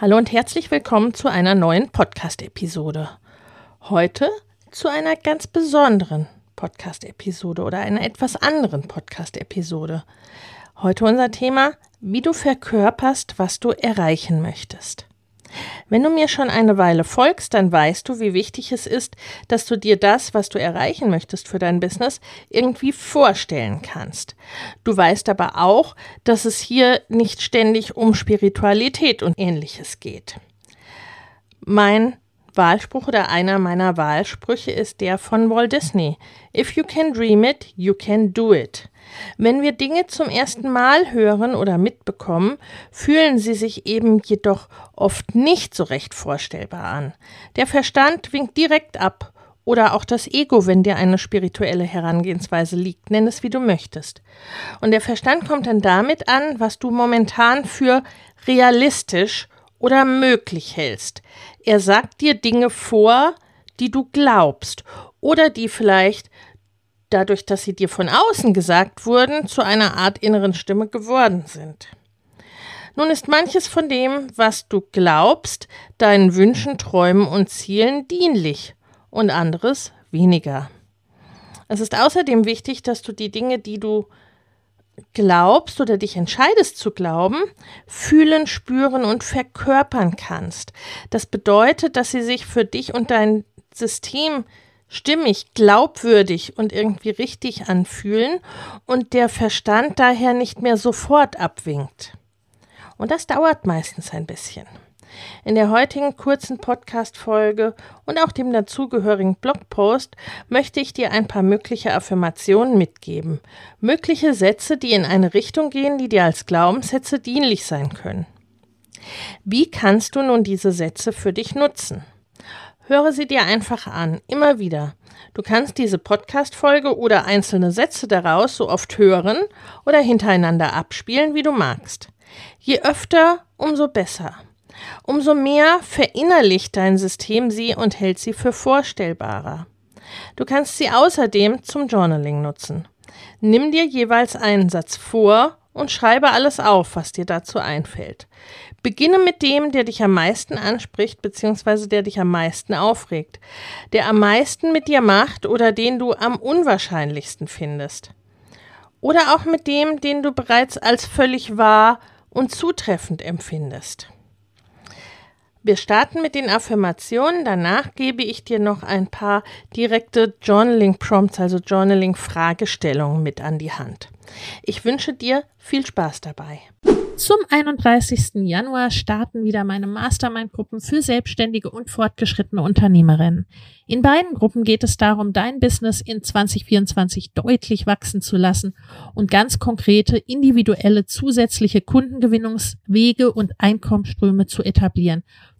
Hallo und herzlich willkommen zu einer neuen Podcast-Episode. Heute zu einer ganz besonderen Podcast-Episode oder einer etwas anderen Podcast-Episode. Heute unser Thema, wie du verkörperst, was du erreichen möchtest. Wenn du mir schon eine Weile folgst, dann weißt du, wie wichtig es ist, dass du dir das, was du erreichen möchtest für dein Business, irgendwie vorstellen kannst. Du weißt aber auch, dass es hier nicht ständig um Spiritualität und ähnliches geht. Mein Wahlspruch oder einer meiner Wahlsprüche ist der von Walt Disney. If you can dream it, you can do it. Wenn wir Dinge zum ersten Mal hören oder mitbekommen, fühlen sie sich eben jedoch oft nicht so recht vorstellbar an. Der Verstand winkt direkt ab oder auch das Ego, wenn dir eine spirituelle Herangehensweise liegt, nenn es wie du möchtest. Und der Verstand kommt dann damit an, was du momentan für realistisch oder möglich hältst. Er sagt dir Dinge vor, die du glaubst oder die vielleicht dadurch, dass sie dir von außen gesagt wurden, zu einer Art inneren Stimme geworden sind. Nun ist manches von dem, was du glaubst, deinen Wünschen, Träumen und Zielen dienlich und anderes weniger. Es ist außerdem wichtig, dass du die Dinge, die du glaubst oder dich entscheidest zu glauben, fühlen, spüren und verkörpern kannst. Das bedeutet, dass sie sich für dich und dein System stimmig, glaubwürdig und irgendwie richtig anfühlen und der Verstand daher nicht mehr sofort abwinkt. Und das dauert meistens ein bisschen. In der heutigen kurzen Podcast-Folge und auch dem dazugehörigen Blogpost möchte ich dir ein paar mögliche Affirmationen mitgeben. Mögliche Sätze, die in eine Richtung gehen, die dir als Glaubenssätze dienlich sein können. Wie kannst du nun diese Sätze für dich nutzen? Höre sie dir einfach an, immer wieder. Du kannst diese Podcast-Folge oder einzelne Sätze daraus so oft hören oder hintereinander abspielen, wie du magst. Je öfter, umso besser. Umso mehr verinnerlicht dein System sie und hält sie für vorstellbarer. Du kannst sie außerdem zum Journaling nutzen. Nimm dir jeweils einen Satz vor und schreibe alles auf, was dir dazu einfällt. Beginne mit dem, der dich am meisten anspricht bzw. der dich am meisten aufregt, der am meisten mit dir macht oder den du am unwahrscheinlichsten findest. Oder auch mit dem, den du bereits als völlig wahr und zutreffend empfindest. Wir starten mit den Affirmationen, danach gebe ich dir noch ein paar direkte Journaling Prompts, also Journaling Fragestellungen mit an die Hand. Ich wünsche dir viel Spaß dabei. Zum 31. Januar starten wieder meine Mastermind-Gruppen für selbstständige und fortgeschrittene Unternehmerinnen. In beiden Gruppen geht es darum, dein Business in 2024 deutlich wachsen zu lassen und ganz konkrete, individuelle, zusätzliche Kundengewinnungswege und Einkommensströme zu etablieren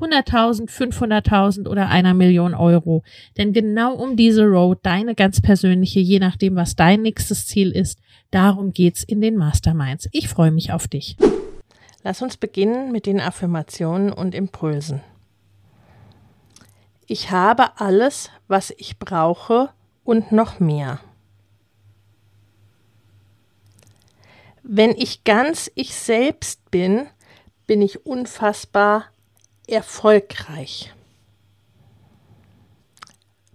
100.000, 500.000 oder einer Million Euro. Denn genau um diese Road, deine ganz persönliche, je nachdem, was dein nächstes Ziel ist, darum geht's in den Masterminds. Ich freue mich auf dich. Lass uns beginnen mit den Affirmationen und Impulsen. Ich habe alles, was ich brauche und noch mehr. Wenn ich ganz ich selbst bin, bin ich unfassbar erfolgreich.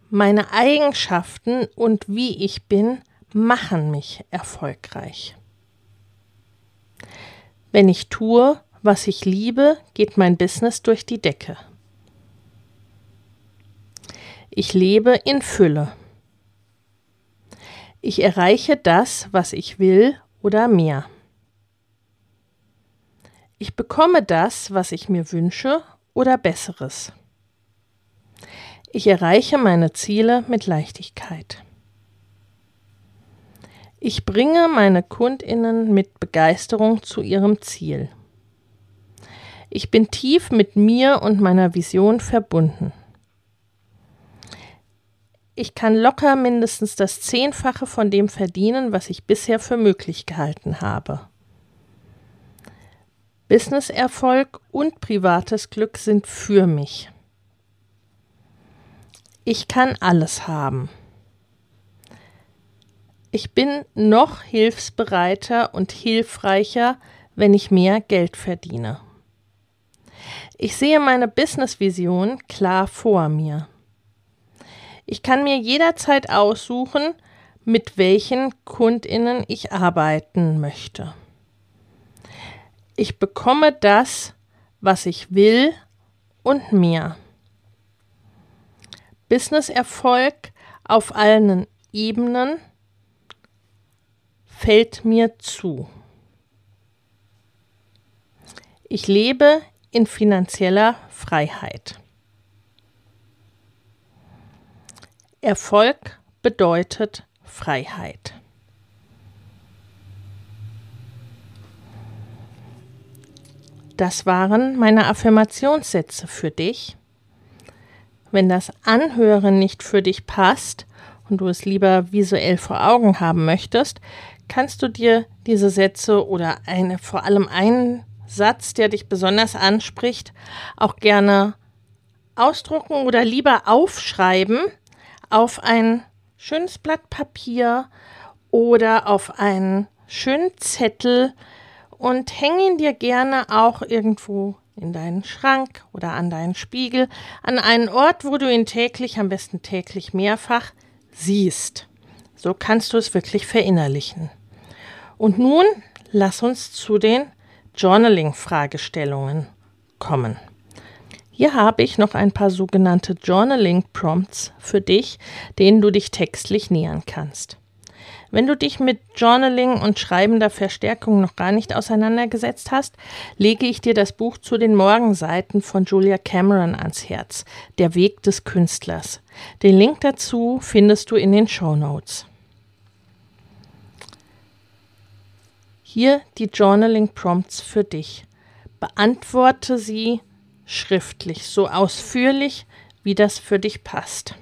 Meine Eigenschaften und wie ich bin machen mich erfolgreich. Wenn ich tue, was ich liebe, geht mein Business durch die Decke. Ich lebe in Fülle. Ich erreiche das, was ich will oder mehr. Ich bekomme das, was ich mir wünsche oder Besseres. Ich erreiche meine Ziele mit Leichtigkeit. Ich bringe meine Kundinnen mit Begeisterung zu ihrem Ziel. Ich bin tief mit mir und meiner Vision verbunden. Ich kann locker mindestens das Zehnfache von dem verdienen, was ich bisher für möglich gehalten habe. Businesserfolg und privates Glück sind für mich. Ich kann alles haben. Ich bin noch hilfsbereiter und hilfreicher, wenn ich mehr Geld verdiene. Ich sehe meine Business-Vision klar vor mir. Ich kann mir jederzeit aussuchen, mit welchen Kundinnen ich arbeiten möchte. Ich bekomme das, was ich will und mehr. Business-Erfolg auf allen Ebenen fällt mir zu. Ich lebe in finanzieller Freiheit. Erfolg bedeutet Freiheit. Das waren meine Affirmationssätze für dich. Wenn das Anhören nicht für dich passt und du es lieber visuell vor Augen haben möchtest, kannst du dir diese Sätze oder eine, vor allem einen Satz, der dich besonders anspricht, auch gerne ausdrucken oder lieber aufschreiben auf ein schönes Blatt Papier oder auf einen schönen Zettel und häng ihn dir gerne auch irgendwo in deinen Schrank oder an deinen Spiegel, an einen Ort, wo du ihn täglich, am besten täglich mehrfach, siehst. So kannst du es wirklich verinnerlichen. Und nun lass uns zu den Journaling-Fragestellungen kommen. Hier habe ich noch ein paar sogenannte Journaling-Prompts für dich, denen du dich textlich nähern kannst. Wenn du dich mit Journaling und schreibender Verstärkung noch gar nicht auseinandergesetzt hast, lege ich dir das Buch zu den Morgenseiten von Julia Cameron ans Herz, Der Weg des Künstlers. Den Link dazu findest du in den Show Notes. Hier die Journaling Prompts für dich. Beantworte sie schriftlich, so ausführlich, wie das für dich passt.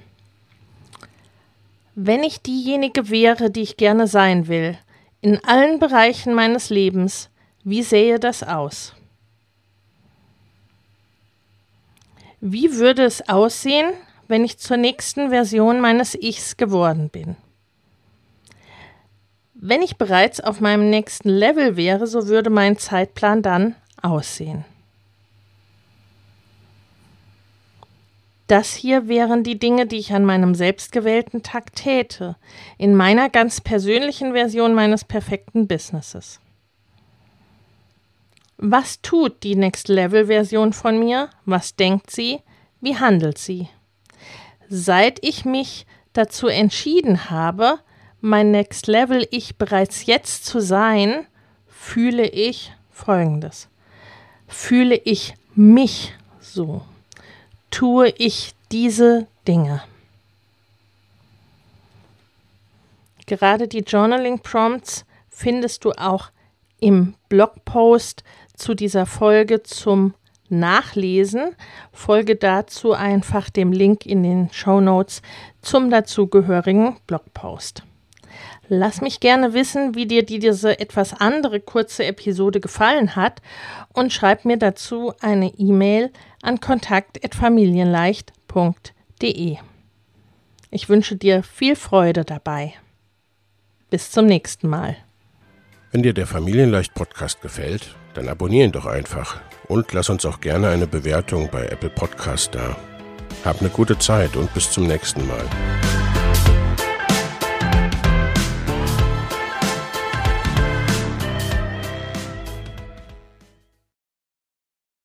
Wenn ich diejenige wäre, die ich gerne sein will, in allen Bereichen meines Lebens, wie sähe das aus? Wie würde es aussehen, wenn ich zur nächsten Version meines Ichs geworden bin? Wenn ich bereits auf meinem nächsten Level wäre, so würde mein Zeitplan dann aussehen. Das hier wären die Dinge, die ich an meinem selbstgewählten Tag täte, in meiner ganz persönlichen Version meines perfekten Businesses. Was tut die Next Level Version von mir? Was denkt sie? Wie handelt sie? Seit ich mich dazu entschieden habe, mein Next Level Ich bereits jetzt zu sein, fühle ich Folgendes. Fühle ich mich so? Tue ich diese Dinge? Gerade die Journaling Prompts findest du auch im Blogpost zu dieser Folge zum Nachlesen. Folge dazu einfach dem Link in den Show Notes zum dazugehörigen Blogpost. Lass mich gerne wissen, wie dir diese etwas andere kurze Episode gefallen hat und schreib mir dazu eine E-Mail an kontakt@familienleicht.de. Ich wünsche dir viel Freude dabei. Bis zum nächsten Mal. Wenn dir der Familienleicht Podcast gefällt, dann abonnier ihn doch einfach und lass uns auch gerne eine Bewertung bei Apple Podcast da. Hab eine gute Zeit und bis zum nächsten Mal.